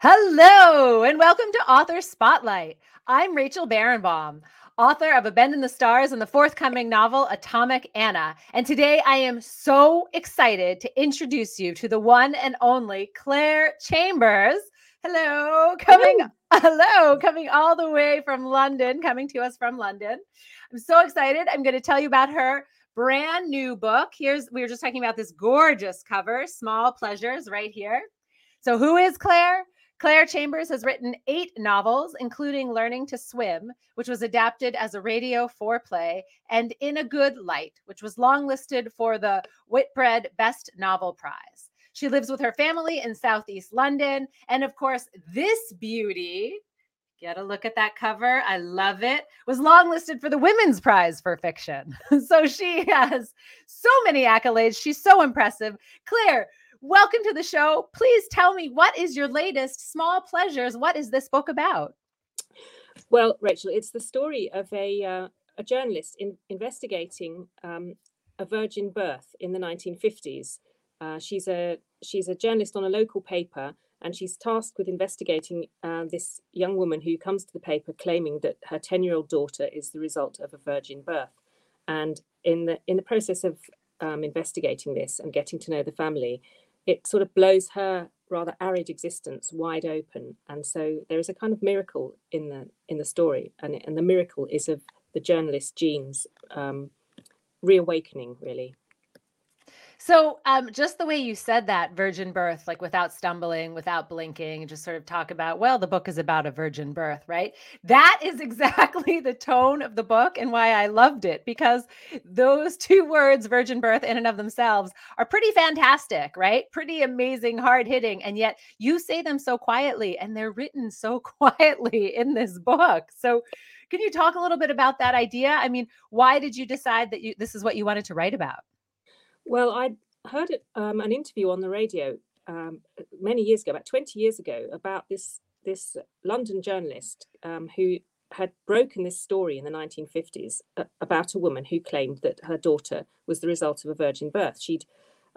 Hello, and welcome to Author Spotlight. I'm Rachel Barenbaum, author of A Bend in the Stars and the forthcoming novel Atomic Anna. And today I am so excited to introduce you to the one and only Clare Chambers. Hello, coming hello. hello, coming all the way from London, coming to us from London. I'm so excited. I'm going to tell you about her brand new book. Here's we were just talking about this gorgeous cover, Small Pleasures right here. So who is Clare? Clare Chambers has written eight novels, including Learning to Swim, which was adapted as a radio foreplay, and In a Good Light, which was longlisted for the Whitbread Best Novel Prize. She lives with her family in Southeast London. And of course, this beauty, get a look at that cover. I love it. Was longlisted for the Women's Prize for Fiction. so she has so many accolades. She's so impressive. Clare, welcome to the show. Please tell me what is your latest Small Pleasures? What is this book about? Well, Rachel, it's the story of a uh, a journalist in, investigating um, a virgin birth in the 1950s. Uh, she's a she's a journalist on a local paper, and she's tasked with investigating uh, this young woman who comes to the paper claiming that her 10 year old daughter is the result of a virgin birth. And in the in the process of um, investigating this and getting to know the family, it sort of blows her rather arid existence wide open. And so there is a kind of miracle in the in the story and, and the miracle is of the journalist jean's um, reawakening really so, um, just the way you said that virgin birth, like without stumbling, without blinking, just sort of talk about, well, the book is about a virgin birth, right? That is exactly the tone of the book and why I loved it because those two words, virgin birth, in and of themselves, are pretty fantastic, right? Pretty amazing, hard hitting. And yet you say them so quietly and they're written so quietly in this book. So, can you talk a little bit about that idea? I mean, why did you decide that you this is what you wanted to write about? Well, I heard um, an interview on the radio um, many years ago, about 20 years ago, about this this London journalist um, who had broken this story in the 1950s uh, about a woman who claimed that her daughter was the result of a virgin birth. She'd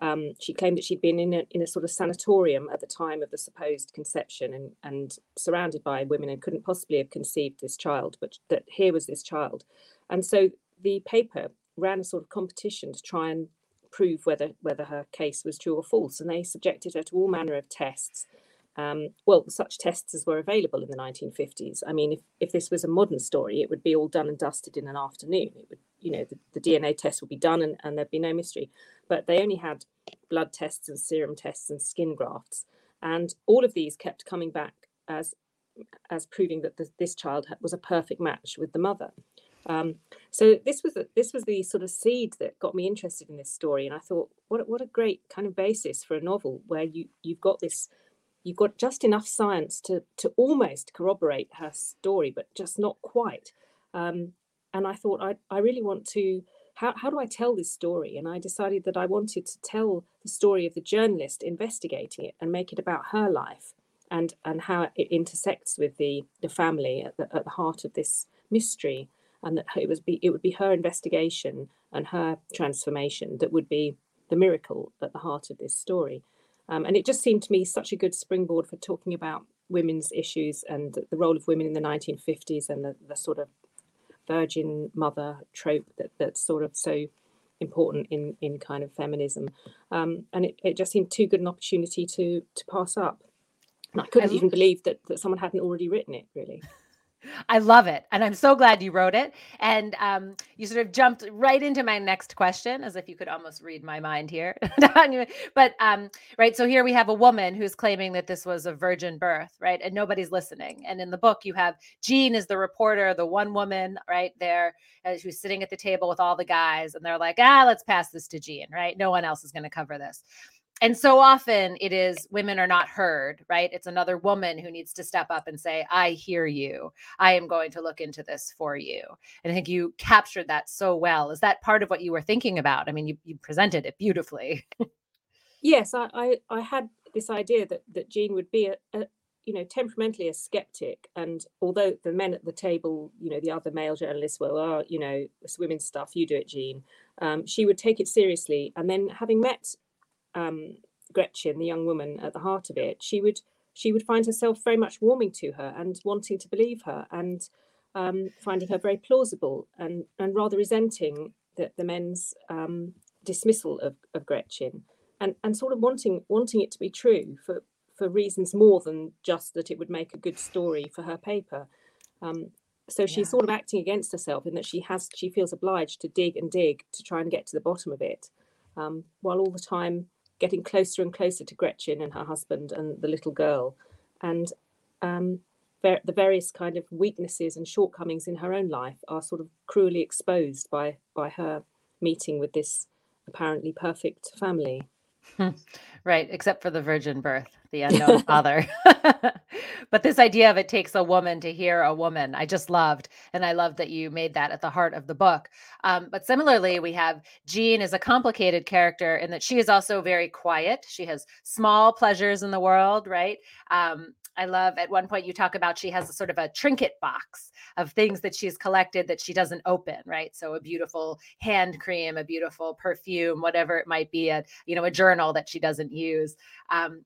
um, she claimed that she'd been in a, in a sort of sanatorium at the time of the supposed conception and, and surrounded by women and couldn't possibly have conceived this child, but that here was this child. And so the paper ran a sort of competition to try and prove whether whether her case was true or false, and they subjected her to all manner of tests. Um, well, such tests as were available in the 1950s. I mean, if, if this was a modern story, it would be all done and dusted in an afternoon. It would, you know, the, the DNA test would be done and, and there'd be no mystery. But they only had blood tests and serum tests and skin grafts, and all of these kept coming back as as proving that this child was a perfect match with the mother. Um, so this was this was the sort of seed that got me interested in this story, and I thought, what what a great kind of basis for a novel where you you've got this, you've got just enough science to to almost corroborate her story, but just not quite. Um, and I thought, I I really want to. How, how do I tell this story? And I decided that I wanted to tell the story of the journalist investigating it and make it about her life and and how it intersects with the the family at the, at the heart of this mystery and that it was be it would be her investigation and her transformation that would be the miracle at the heart of this story. Um, and it just seemed to me such a good springboard for talking about women's issues and the role of women in the 1950s and the, the sort of virgin mother trope that that's sort of so important in in kind of feminism. Um, and it, it just seemed too good an opportunity to to pass up. And I couldn't even believe that, that someone hadn't already written it, really. I love it. And I'm so glad you wrote it. And um, you sort of jumped right into my next question, as if you could almost read my mind here. but, um, right. So here we have a woman who's claiming that this was a virgin birth, right? And nobody's listening. And in the book, you have Jean is the reporter, the one woman right there, uh, who's sitting at the table with all the guys. And they're like, ah, let's pass this to Jean, right? No one else is going to cover this and so often it is women are not heard right? It's another woman who needs to step up and say i hear you. I am going to look into this for you. And i think you captured that so well. Is that part of what you were thinking about? I mean you, you presented it beautifully. Yes I, I, I had this idea that that jean would be a, a you know temperamentally a skeptic and although the men at the table you know the other male journalists were oh, you know it's women's stuff you do it jean. Um, she would take it seriously and then having met um, Gretchen, the young woman at the heart of it, she would she would find herself very much warming to her and wanting to believe her and um, finding her very plausible and, and rather resenting the, the men's um, dismissal of, of Gretchen and, and sort of wanting wanting it to be true for, for reasons more than just that it would make a good story for her paper. Um, so she's yeah. sort of acting against herself in that she has she feels obliged to dig and dig to try and get to the bottom of it, um, while all the time getting closer and closer to Gretchen and her husband and the little girl, and um, ver- the various kind of weaknesses and shortcomings in her own life are sort of cruelly exposed by by her meeting with this apparently perfect family. right, except for the virgin birth, the unknown father. but this idea of it takes a woman to hear a woman, I just loved. And I love that you made that at the heart of the book. Um, but similarly, we have Jean is a complicated character in that she is also very quiet. She has small pleasures in the world, right? Um, I love at one point you talk about she has a sort of a trinket box of things that she's collected that she doesn't open, right? So a beautiful hand cream, a beautiful perfume, whatever it might be, a you know a journal that she doesn't use. Um,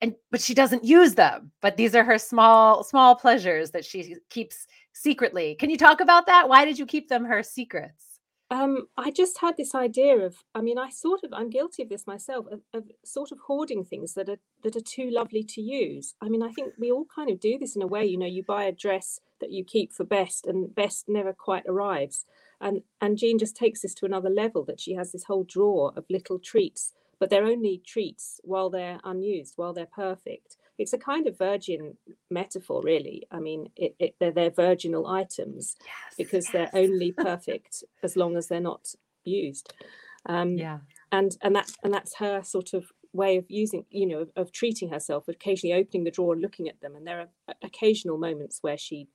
and but she doesn't use them but these are her small small pleasures that she keeps secretly can you talk about that why did you keep them her secrets um, I just had this idea of, I mean, I sort of, I'm guilty of this myself, of, of, sort of hoarding things that are that are too lovely to use. I mean, I think we all kind of do this in a way. You know, you buy a dress that you keep for best, and best never quite arrives. And and Jean just takes this to another level. That she has this whole drawer of little treats but they're only treats while they're unused, while they're perfect. It's a kind of virgin metaphor, really. I mean, it, it, they're, they're virginal items yes, because yes. they're only perfect as long as they're not used. Um, yeah, and and that's and that's her sort of way of using, you know, of, of treating herself. Occasionally opening the drawer and looking at them, and there are occasional moments where she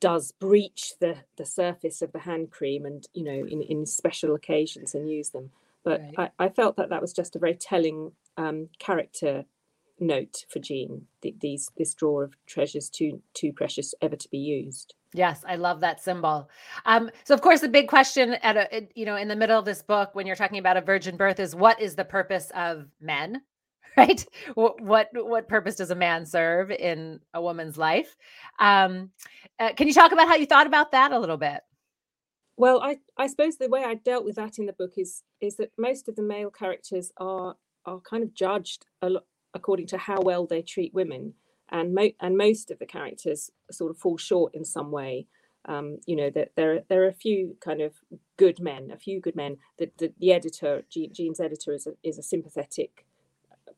does breach the the surface of the hand cream and you know in, in special occasions and use them but right. I, I, felt that that was just a very telling um, character note for Jean. The, these this drawer of treasures too too precious ever to be used. Yes, I love that symbol. Um, so, of course, the big question at a you know in the middle of this book, when you're talking about a virgin birth, is what is the purpose of men? Right? What what, what purpose does a man serve in a woman's life? Um, uh, can you talk about how you thought about that a little bit? Well, I, I suppose the way I dealt with that in the book is is that most of the male characters are are kind of judged a lot, according to how well they treat women, and mo- and most of the characters sort of fall short in some way. Um, you know that there there are a few kind of good men, a few good men. The the, the editor, Jean's editor, is a, is a sympathetic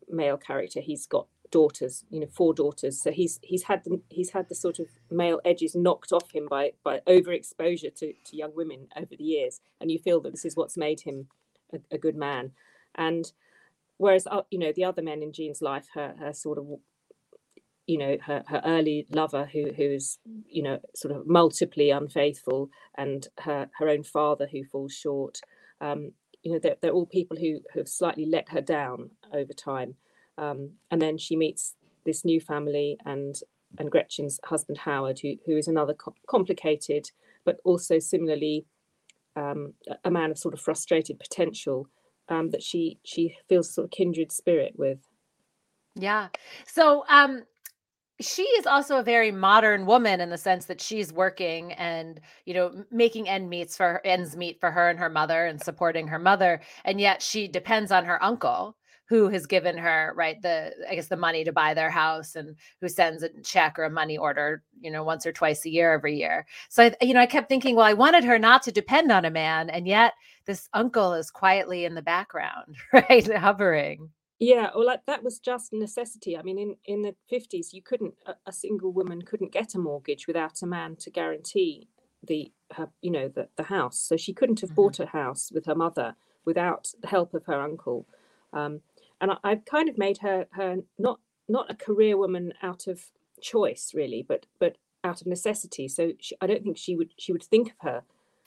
male character. He's got daughters, you know, four daughters. So he's he's had the, he's had the sort of male edges knocked off him by by overexposure to to young women over the years, and you feel that this is what's made him a, a good man. And whereas uh, you know the other men in Jean's life, her her sort of you know her, her early lover who who's you know sort of multiply unfaithful and her her own father who falls short um, you know they're, they're all people who have slightly let her down over time. Um, and then she meets this new family and and Gretchen's husband Howard, who who is another co- complicated but also similarly um, a man of sort of frustrated potential um, that she she feels sort of kindred spirit with. Yeah. So um, she is also a very modern woman in the sense that she's working and you know making end meets for ends meet for her and her mother and supporting her mother and yet she depends on her uncle who has given her right the i guess the money to buy their house and who sends a check or a money order you know once or twice a year every year. So I, you know i kept thinking well i wanted her not to depend on a man and yet this uncle is quietly in the background right hovering. Yeah well like, that was just necessity. I mean in in the 50s you couldn't a, a single woman couldn't get a mortgage without a man to guarantee the her you know the, the house. So she couldn't have mm-hmm. bought a house with her mother without the help of her uncle. Um, and I, have kind of made her her not not a career woman out of choice really, but but out of necessity. So she, I don't think she would she would think of her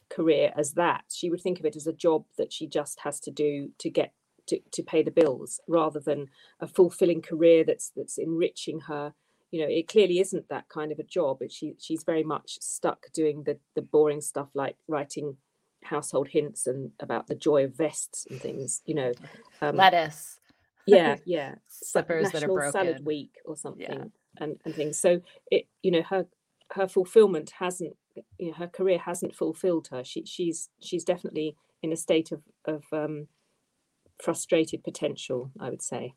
career as that. She would think of it as a job that she just has to do to get to, to pay the bills, rather than a fulfilling career that's that's enriching her. You know, it clearly isn't that kind of a job. But she she's very much stuck doing the the boring stuff like writing household hints and about the joy of vests and things. You know, um, lettuce yeah, yeah. Slippers that are broken. Salad week or something. Yeah. and and things. So it you know her her fulfillment hasn't you know her career hasn't fulfilled her. She she's she's definitely in a state of of um, frustrated potential. I would say.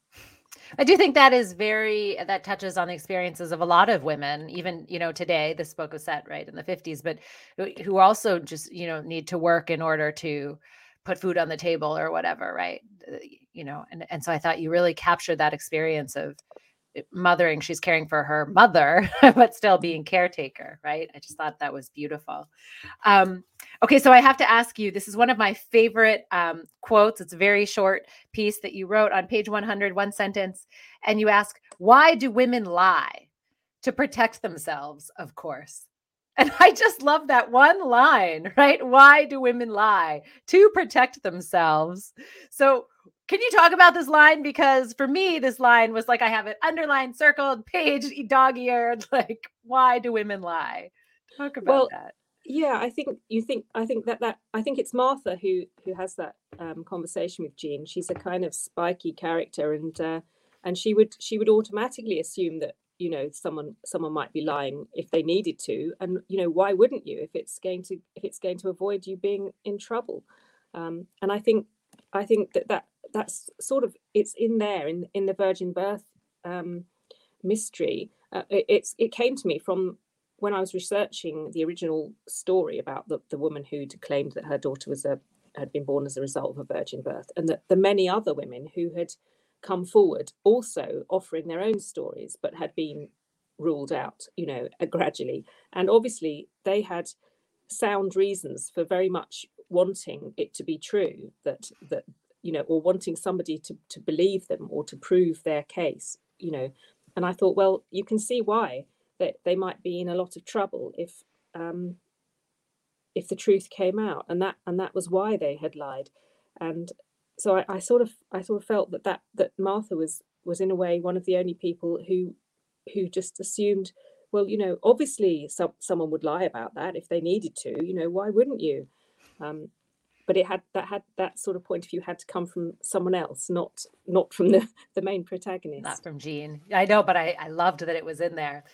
I do think that is very that touches on the experiences of a lot of women, even you know today. This book was set right in the fifties, but who also just you know need to work in order to put food on the table or whatever, right? Uh, you know, and and so I thought you really captured that experience of eh, mothering. She's caring for her mother, but still being caretaker, right? I just thought that was beautiful. Um, okay, so I have to ask you. This is one of my favorite um, quotes. It's a very short piece that you wrote on page 100, one sentence, and you ask, "Why do women lie?" To protect themselves, of course. And I just love that one line, right? Why do women lie? To protect themselves. So, can you talk about this line? Because for me, this line was like I have it underlined, circled, page, dog eared. Like, why do women lie? Talk about well, that. Yeah, I think you think I think that that I think it's Martha who who has that um, conversation with Jean. She's a kind of spiky character, and uh, and she would she would automatically assume that you know someone someone might be lying if they needed to and you know why wouldn't you if it's going to if it's going to avoid you being in trouble? Um, and i think i think that that that's sort of it's in there in in the virgin birth um, mystery. Uh, it, it's it came to me from when i was researching the original story about the, the woman who claimed that her daughter was a had been born as a result of a virgin birth and that the many other women who had come forward also offering their own stories but had been ruled out you know uh, gradually. And obviously they had sound reasons for very much wanting it to be true that that you know or wanting somebody to to believe them or to prove their case you know. And i thought well you can see why that they might be in a lot of trouble if um if the truth came out. And that and that was why they had lied. And so I, I, sort of I sort of felt that that that Martha was was in a way one of the only people who who just assumed well you know obviously some, someone would lie about that if they needed to you know why wouldn't you? Um, but it had that had that sort of point of view had to come from someone else not not from the the main protagonist. not from Jean. I know but I I loved that it was in there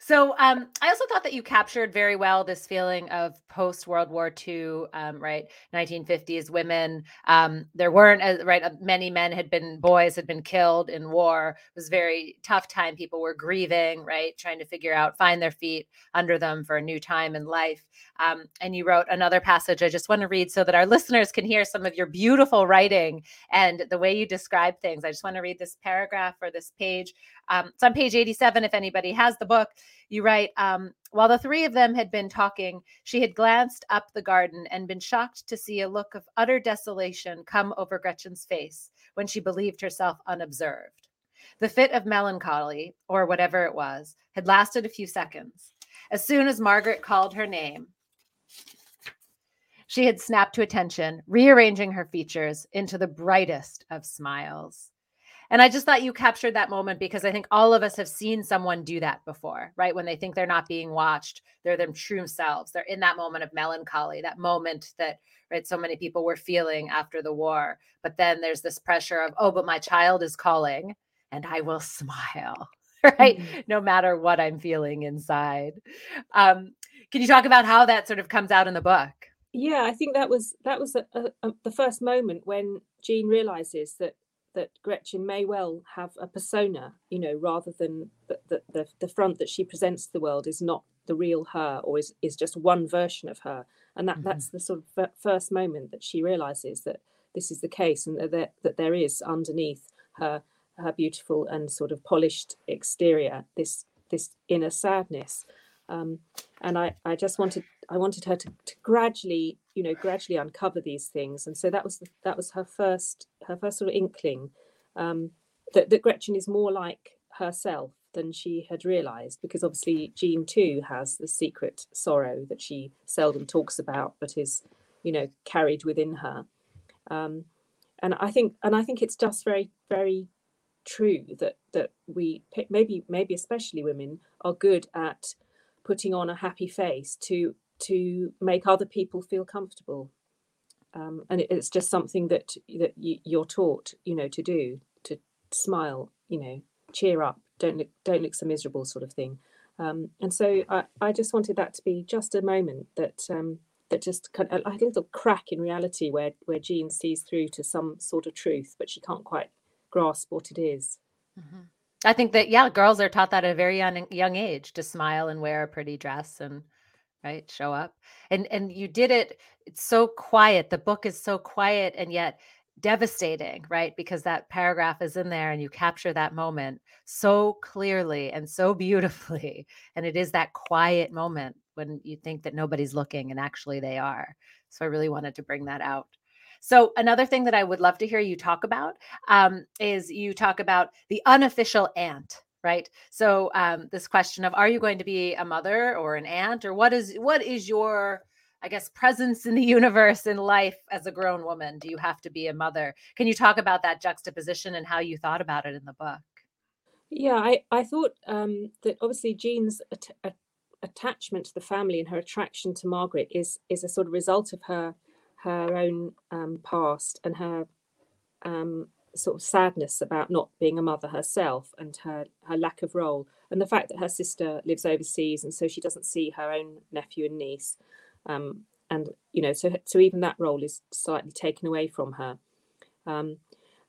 so um, I also thought that you captured very well this feeling of post World War II, um, right? 1950s women. Um, there weren't as, right. Uh, many men had been boys had been killed in war. It was very tough time. People were grieving, right, trying to figure out find their feet under them for a new time in life. Um, and you wrote another passage. I just want to read so that our listeners can hear some of your beautiful writing and the way you describe things. I just want to read this paragraph or this page. Um, it's on page 87 if anybody has the book. You write, um, while the three of them had been talking, she had glanced up the garden and been shocked to see a look of utter desolation come over Gretchen's face when she believed herself unobserved. The fit of melancholy, or whatever it was, had lasted a few seconds. As soon as Margaret called her name, she had snapped to attention, rearranging her features into the brightest of smiles. And I just thought you captured that moment because I think all of us have seen someone do that before, right? When they think they're not being watched, they're their true selves. They're in that moment of melancholy, that moment that, right, so many people were feeling after the war. But then there's this pressure of, oh, but my child is calling and I will smile, right? Mm-hmm. No matter what I'm feeling inside. Um, can you talk about how that sort of comes out in the book? Yeah, I think that was that was a, a, a, the first moment when Jean realizes that that Gretchen may well have a persona, you know, rather than the, the, the, the front that she presents to the world is not the real her or is, is just one version of her. And that, mm-hmm. that's the sort of first moment that she realizes that this is the case and that there, that there is underneath her her beautiful and sort of polished exterior this this inner sadness um, and I, I just wanted I wanted her to, to gradually you know gradually uncover these things. And so that was the, that was her first her first sort of inkling um, that, that Gretchen is more like herself than she had realized because obviously Jean too has the secret sorrow that she seldom talks about but is you know carried within her. Um, and I think and I think it's just very very true that that we maybe maybe especially women are good at putting on a happy face to to make other people feel comfortable um, and it, it's just something that that you, you're taught you know to do to smile you know cheer up don't look don't look so miserable sort of thing um, and so I, I just wanted that to be just a moment that um, that just kind of like a little crack in reality where where Jean sees through to some sort of truth but she can't quite grasp what it is. Mm-hmm. I think that yeah, girls are taught that at a very young young age to smile and wear a pretty dress and right show up. And and you did it. It's so quiet. The book is so quiet and yet devastating, right? Because that paragraph is in there and you capture that moment so clearly and so beautifully. And it is that quiet moment when you think that nobody's looking and actually they are. So I really wanted to bring that out. So, another thing that I would love to hear you talk about um, is you talk about the unofficial aunt, right? So, um, this question of are you going to be a mother or an aunt, or what is what is your I guess presence in the universe in life as a grown woman? Do you have to be a mother? Can you talk about that juxtaposition and how you thought about it in the book? Yeah, I I thought um, that obviously Jean's at- attachment to the family and her attraction to Margaret is is a sort of result of her her own um, past and her um, sort of sadness about not being a mother herself and her her lack of role and the fact that her sister lives overseas and so she doesn't see her own nephew and niece um, and you know so so even that role is slightly taken away from her. Um,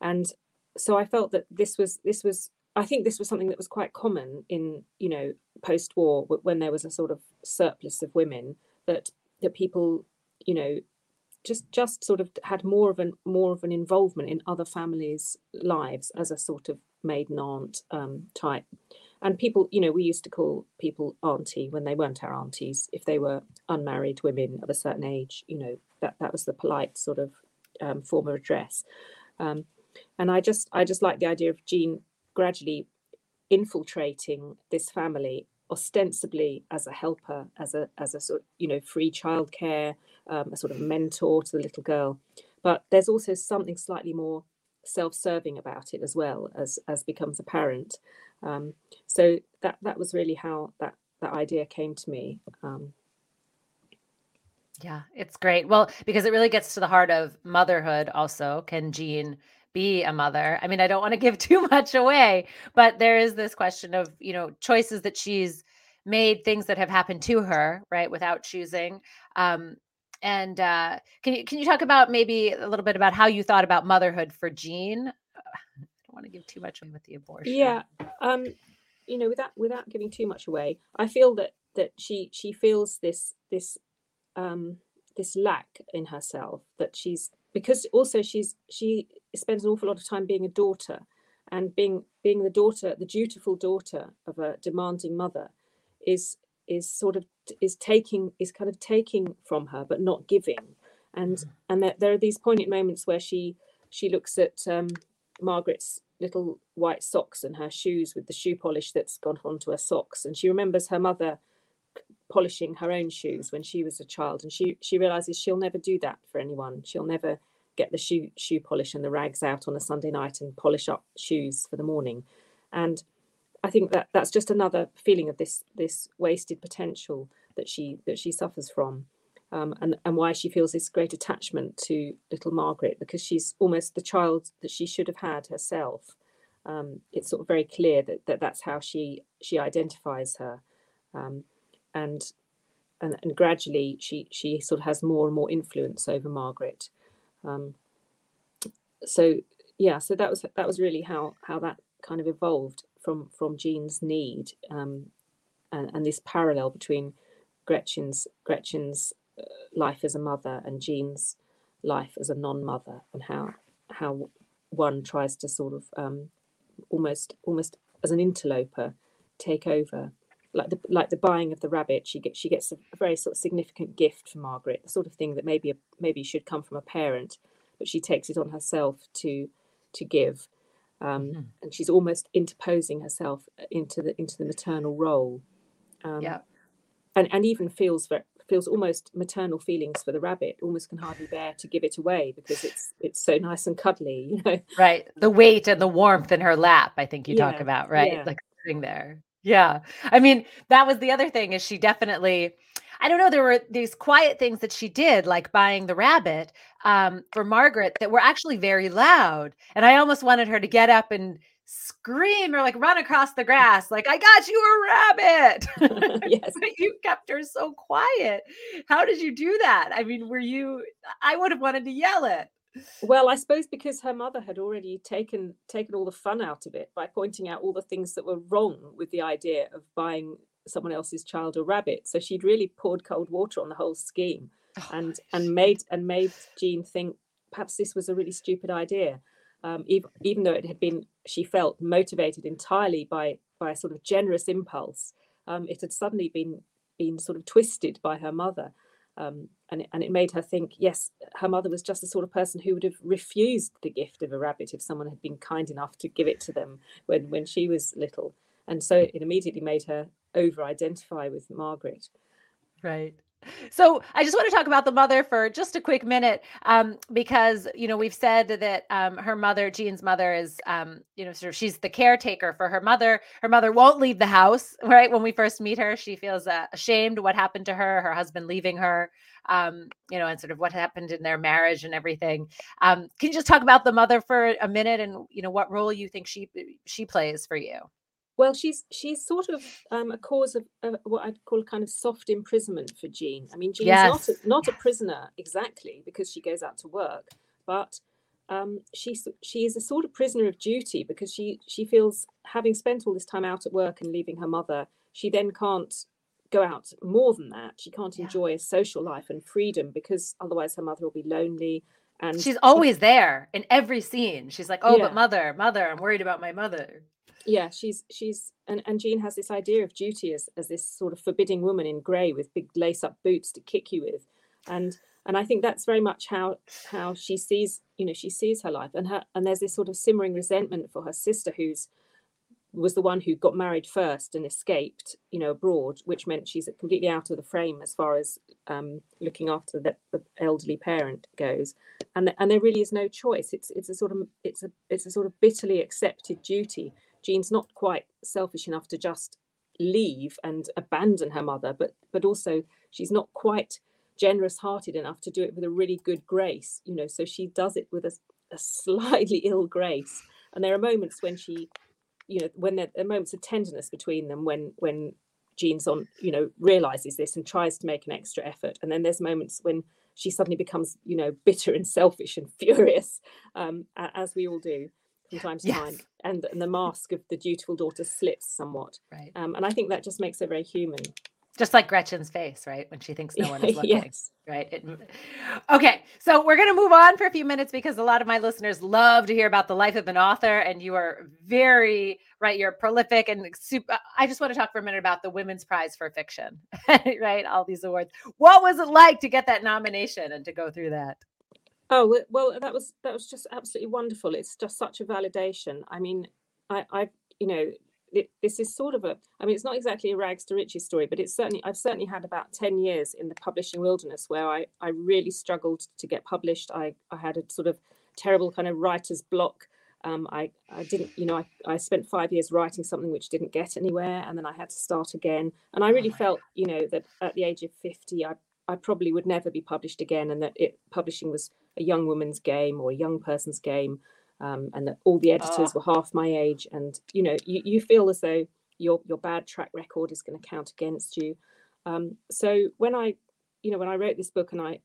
and so I felt that this was this was I think this was something that was quite common in you know post-war when there was a sort of surplus of women that that people you know just just sort of had more of an more of an involvement in other families' lives as a sort of maiden aunt um, type. And people, you know, we used to call people auntie when they weren't our aunties if they were unmarried women of a certain age. You know, that that was the polite sort of um, form of address. Um, and I just I just like the idea of Jean gradually infiltrating this family ostensibly as a helper, as a as a sort you know free childcare, um, a sort of mentor to the little girl. But there's also something slightly more self-serving about it as well as as becomes apparent. Um, so that that was really how that that idea came to me. Um, yeah, it's great. Well, because it really gets to the heart of motherhood. Also, can Jean be a mother? I mean, I don't want to give too much away, but there is this question of you know choices that she's made, things that have happened to her, right, without choosing. Um, and uh, can you can you talk about maybe a little bit about how you thought about motherhood for Jean? Uh, I don't want to give too much away with the abortion. Yeah, um, you know, without without giving too much away, I feel that that she she feels this this um, this lack in herself that she's because also she's she spends an awful lot of time being a daughter and being being the daughter the dutiful daughter of a demanding mother is is sort of is taking is kind of taking from her but not giving. And mm-hmm. and there, there are these poignant moments where she she looks at um, margaret's little white socks and her shoes with the shoe polish that's gone onto her socks. And she remembers her mother polishing her own shoes when she was a child. And she she realizes she'll never do that for anyone. She'll never get the shoe shoe polish and the rags out on a sunday night and polish up shoes for the morning. And I think that that's just another feeling of this this wasted potential that she that she suffers from, um, and and why she feels this great attachment to little Margaret because she's almost the child that she should have had herself. Um, it's sort of very clear that, that that's how she she identifies her, um, and, and and gradually she she sort of has more and more influence over Margaret. Um, so yeah, so that was that was really how how that kind of evolved from from Jean's need um, and, and this parallel between Gretchen's Gretchen's uh, life as a mother and Jean's life as a non-mother and how how one tries to sort of um, almost almost as an interloper take over like the like the buying of the rabbit she gets she gets a, very sort of significant gift from Margaret the sort of thing that maybe a, maybe should come from a parent but she takes it on herself to to give um, mm-hmm. and she's almost interposing herself into the into the maternal role. Um, yeah, and and even feels very, feels almost maternal feelings for the rabbit. Almost can hardly bear to give it away because it's it's so nice and cuddly. You know, right? The weight and the warmth in her lap. I think you yeah. talk about right, yeah. like sitting there. Yeah, I mean that was the other thing is she definitely I don't know. There were these quiet things that she did, like buying the rabbit um, for Margaret, that were actually very loud. And I almost wanted her to get up and scream or like run across the grass, like, I got you a rabbit. yes. but you kept her so quiet. How did you do that? I mean, were you, I would have wanted to yell it. Well, I suppose because her mother had already taken taken all the fun out of it by pointing out all the things that were wrong with the idea of buying someone else's child a rabbit. So she'd really poured cold water on the whole scheme oh, and and made and made Jean think perhaps this was a really stupid idea. Um, even, even though it had been, she felt motivated entirely by by a sort of generous impulse, um, it had suddenly been been sort of twisted by her mother. Um, and, and it made her think, yes, her mother was just the sort of person who would have refused the gift of a rabbit if someone had been kind enough to give it to them when, when she was little. And so it immediately made her over identify with Margaret. Right. So I just want to talk about the mother for just a quick minute, um, because you know we've said that um, her mother, Jean's mother, is um, you know sort of she's the caretaker for her mother. Her mother won't leave the house. Right when we first meet her, she feels uh, ashamed what happened to her, her husband leaving her, um, you know, and sort of what happened in their marriage and everything. Um, can you just talk about the mother for a minute, and you know what role you think she she plays for you? Well, she's she's sort of um, a cause of uh, what I'd call a kind of soft imprisonment for Jean. I mean, Jean's yes. not a, not a prisoner exactly because she goes out to work, but um, she she is a sort of prisoner of duty because she she feels having spent all this time out at work and leaving her mother, she then can't go out more than that. She can't yeah. enjoy a social life and freedom because otherwise her mother will be lonely. And she's always there in every scene. She's like, "Oh, yeah. but mother, mother, I'm worried about my mother." Yeah she's she's and, and jean has this idea of duty as, as this sort of forbidding woman in grey with big lace up boots to kick you with. And and i think that's very much how how she sees you know she sees her life. And her and there's this sort of simmering resentment for her sister who's was the one who got married first and escaped you know abroad which meant she's completely out of the frame as far as um, looking after the, the, elderly parent goes. And and there really is no choice. It's it's a sort of it's a it's a sort of bitterly accepted duty Jean's not quite selfish enough to just leave and abandon her mother, but but also she's not quite generous hearted enough to do it with a really good grace, you know. So she does it with a, a slightly ill grace. And there are moments when she, you know, when there are moments of tenderness between them when when Jean's on, you know, realizes this and tries to make an extra effort. And then there's moments when she suddenly becomes, you know, bitter and selfish and furious, um, as we all do from time to yes. time, and, and the mask of the dutiful daughter slips somewhat. Right. Um, and I think that just makes her very human. Just like Gretchen's face, right? When she thinks no one is looking. yes. Right. It, okay. So we're going to move on for a few minutes because a lot of my listeners love to hear about the life of an author, and you are very right. You're prolific and super. I just want to talk for a minute about the Women's Prize for Fiction, right? All these awards. What was it like to get that nomination and to go through that? Oh well, that was that was just absolutely wonderful. It's just such a validation. I mean, I, I you know, it, this is sort of a. I mean, it's not exactly a rags to riches story, but it's certainly I've certainly had about ten years in the publishing wilderness where I I really struggled to get published. I I had a sort of terrible kind of writer's block. Um, I I didn't you know I I spent five years writing something which didn't get anywhere, and then I had to start again. And I really felt you know that at the age of fifty, I I probably would never be published again, and that it publishing was a young woman's game or a young person's game, um, and that all the editors oh. were half my age, and you know you, you feel as though your your bad track record is going to count against you. Um, so when I, you know, when I wrote this book and I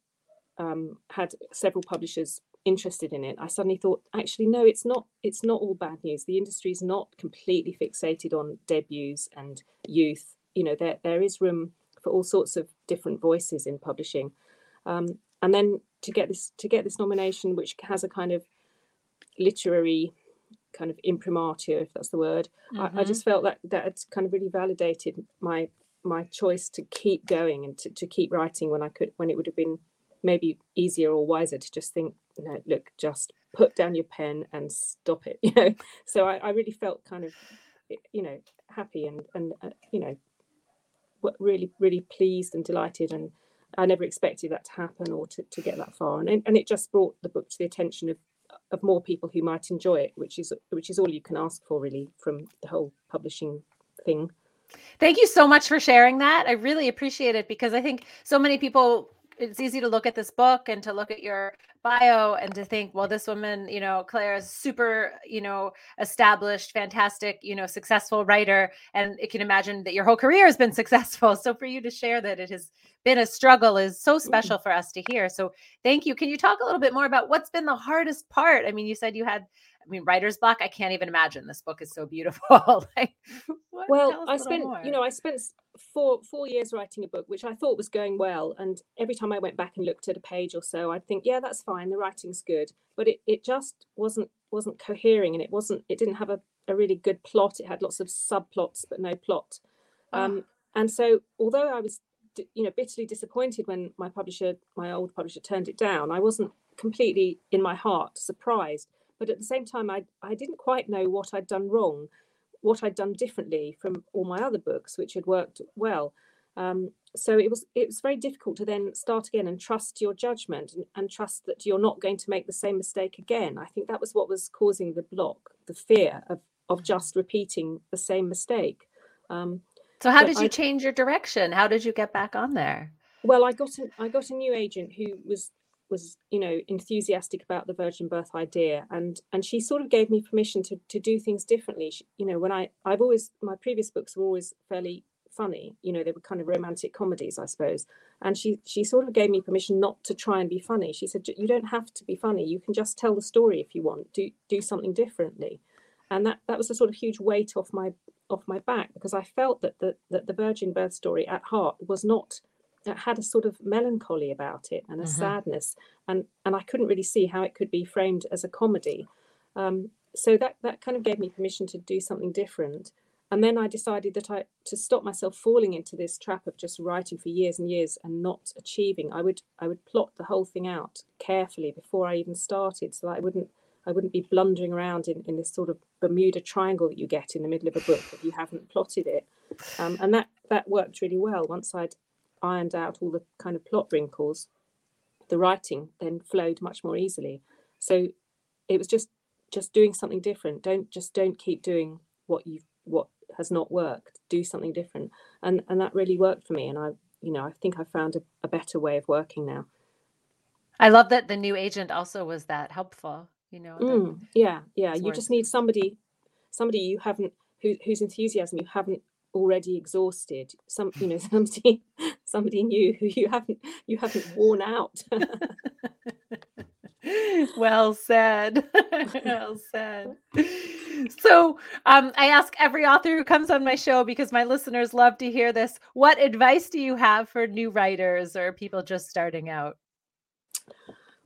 um, had several publishers interested in it, I suddenly thought, actually, no, it's not. It's not all bad news. The industry is not completely fixated on debuts and youth. You know, there there is room for all sorts of different voices in publishing. Um, and then to get this to get this nomination, which has a kind of literary kind of imprimatur, if that's the word, mm-hmm. I, I, mm-hmm. just felt that that had kind of really validated my my choice to keep going and to, to keep writing when I could when it would have been maybe easier or wiser to just think, no, look, just put down your pen and stop it, you know. So I, I really felt kind of, you know, happy and and uh, you know really really pleased and delighted and I never expected that to happen or to, to get that far. And, and it just brought the book to the attention of of more people who might enjoy it which is which is all you can ask for really from the whole publishing thing. Thank you so much for sharing that. I really appreciate it because i think so many people it's easy to look at this book and to look at your bio and to think, well, this woman, you know, Clare is super, you know, established, fantastic, you know, successful writer. And it can imagine that your whole career has been successful. So for you to share that it has been a struggle is so special for us to hear. So thank you. Can you talk a little bit more about what's been the hardest part? I mean, you said you had I mean, writer's block. I can't even imagine. This book is so beautiful. like, well, I spent, more. you know, I spent four four years writing a book, which I thought was going well. And every time I went back and looked at a page or so, I'd think, yeah, that's fine. The writing's good, but it, it just wasn't wasn't cohering, and it wasn't. It didn't have a, a really good plot. It had lots of subplots, but no plot. Oh. Um, and so, although I was, you know, bitterly disappointed when my publisher, my old publisher, turned it down, I wasn't completely in my heart surprised but at the same time, I, I didn't quite know what I'd done wrong, what I'd done differently from all my other books, which had worked well. Um, so it was it was very difficult to then start again and trust your judgment and, and, trust that you're not going to make the same mistake again. I think that was what was causing the block, the fear of of just repeating the same mistake. Um, so how did you I, change your direction? How did you get back on there? Well, I got a, I got a new agent who was was you know enthusiastic about the virgin birth idea and and she sort of gave me permission to to do things differently. She, you know when i i've always my previous books were always fairly funny you know they were kind of romantic comedies i suppose. And she she sort of gave me permission not to try and be funny. She said you don't have to be funny. You can just tell the story if you want. Do do something differently. And that that was a sort of huge weight off my off my back because i felt that the that the virgin birth story at heart was not had a sort of melancholy about it and a mm-hmm. sadness and and i couldn't really see how it could be framed as a comedy. Um, so that that kind of gave me permission to do something different. And then i decided that i to stop myself falling into this trap of just writing for years and years and not achieving i would i would plot the whole thing out carefully before i even started so that i wouldn't i wouldn't be blundering around in, in this sort of bermuda triangle that you get in the middle of a book if you haven't plotted it. Um, and that that worked really well once i'd ironed out all the kind of plot wrinkles, the writing then flowed much more easily. So it was just just doing something different. Don't just don't keep doing what you what has not worked. Do something different, and and that really worked for me. And I you know I think I found a, a better way of working now. I love that the new agent also was that helpful. You know. Mm, yeah, yeah. You just need somebody somebody you haven't who, whose enthusiasm you haven't already exhausted some you know somebody somebody new who you haven't you haven't worn out. Well said. Well said. So um, i ask every author who comes on my show because my listeners love to hear this what advice do you have for new writers or people just starting out?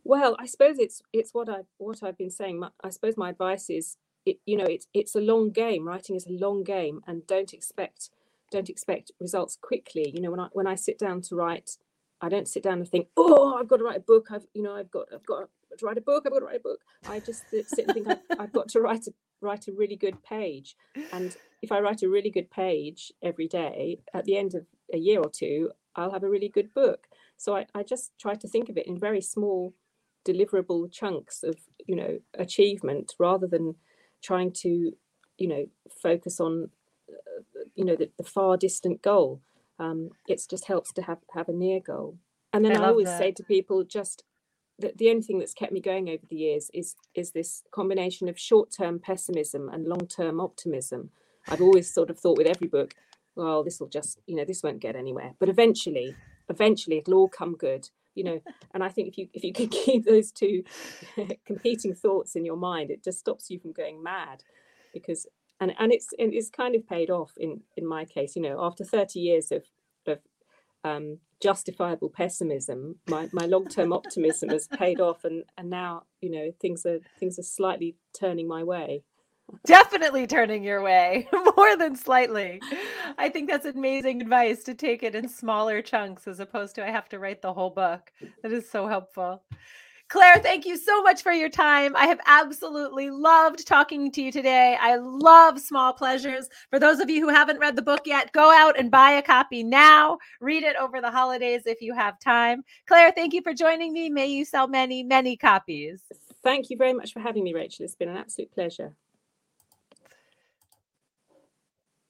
Well i suppose it's it's what i what i've been saying. I suppose my advice is it, you know it's it's a long game. Writing is a long game and don't expect don't expect results quickly. You know when i when i sit down to write i don't sit down and think oh i've got to write a book. I've you know i've got i've got to write a book. I've got to write a book. I just sit and think I've, I've got to write a write a really good page. And if i write a really good page every day at the end of a year or two i'll have a really good book. So i, I just try to think of it in very small deliverable chunks of you know achievement rather than trying to you know focus on you know the, the, far distant goal um, it just helps to have have a near goal. And then i, I always that. say to people just that the only thing that's kept me going over the years is is this combination of short-term pessimism and long-term optimism. I've always sort of thought with every book well this will just you know this won't get anywhere. But eventually eventually it'll all come good you know? And i think if you if you can keep those two competing thoughts in your mind it just stops you from going mad because and and it's it's kind of paid off in in my case you know after 30 years of of um, justifiable pessimism my my long-term optimism has paid off and and now you know things are things are slightly turning my way definitely turning your way more than slightly. I think that's amazing advice to take it in smaller chunks as opposed to I have to write the whole book. That is so helpful. Clare, thank you so much for your time. I have absolutely loved talking to you today. I love small pleasures. For those of you who haven't read the book yet, go out and buy a copy now. Read it over the holidays if you have time. Clare, thank you for joining me. May you sell many, many copies. Thank you very much for having me, Rachel. It's been an absolute pleasure.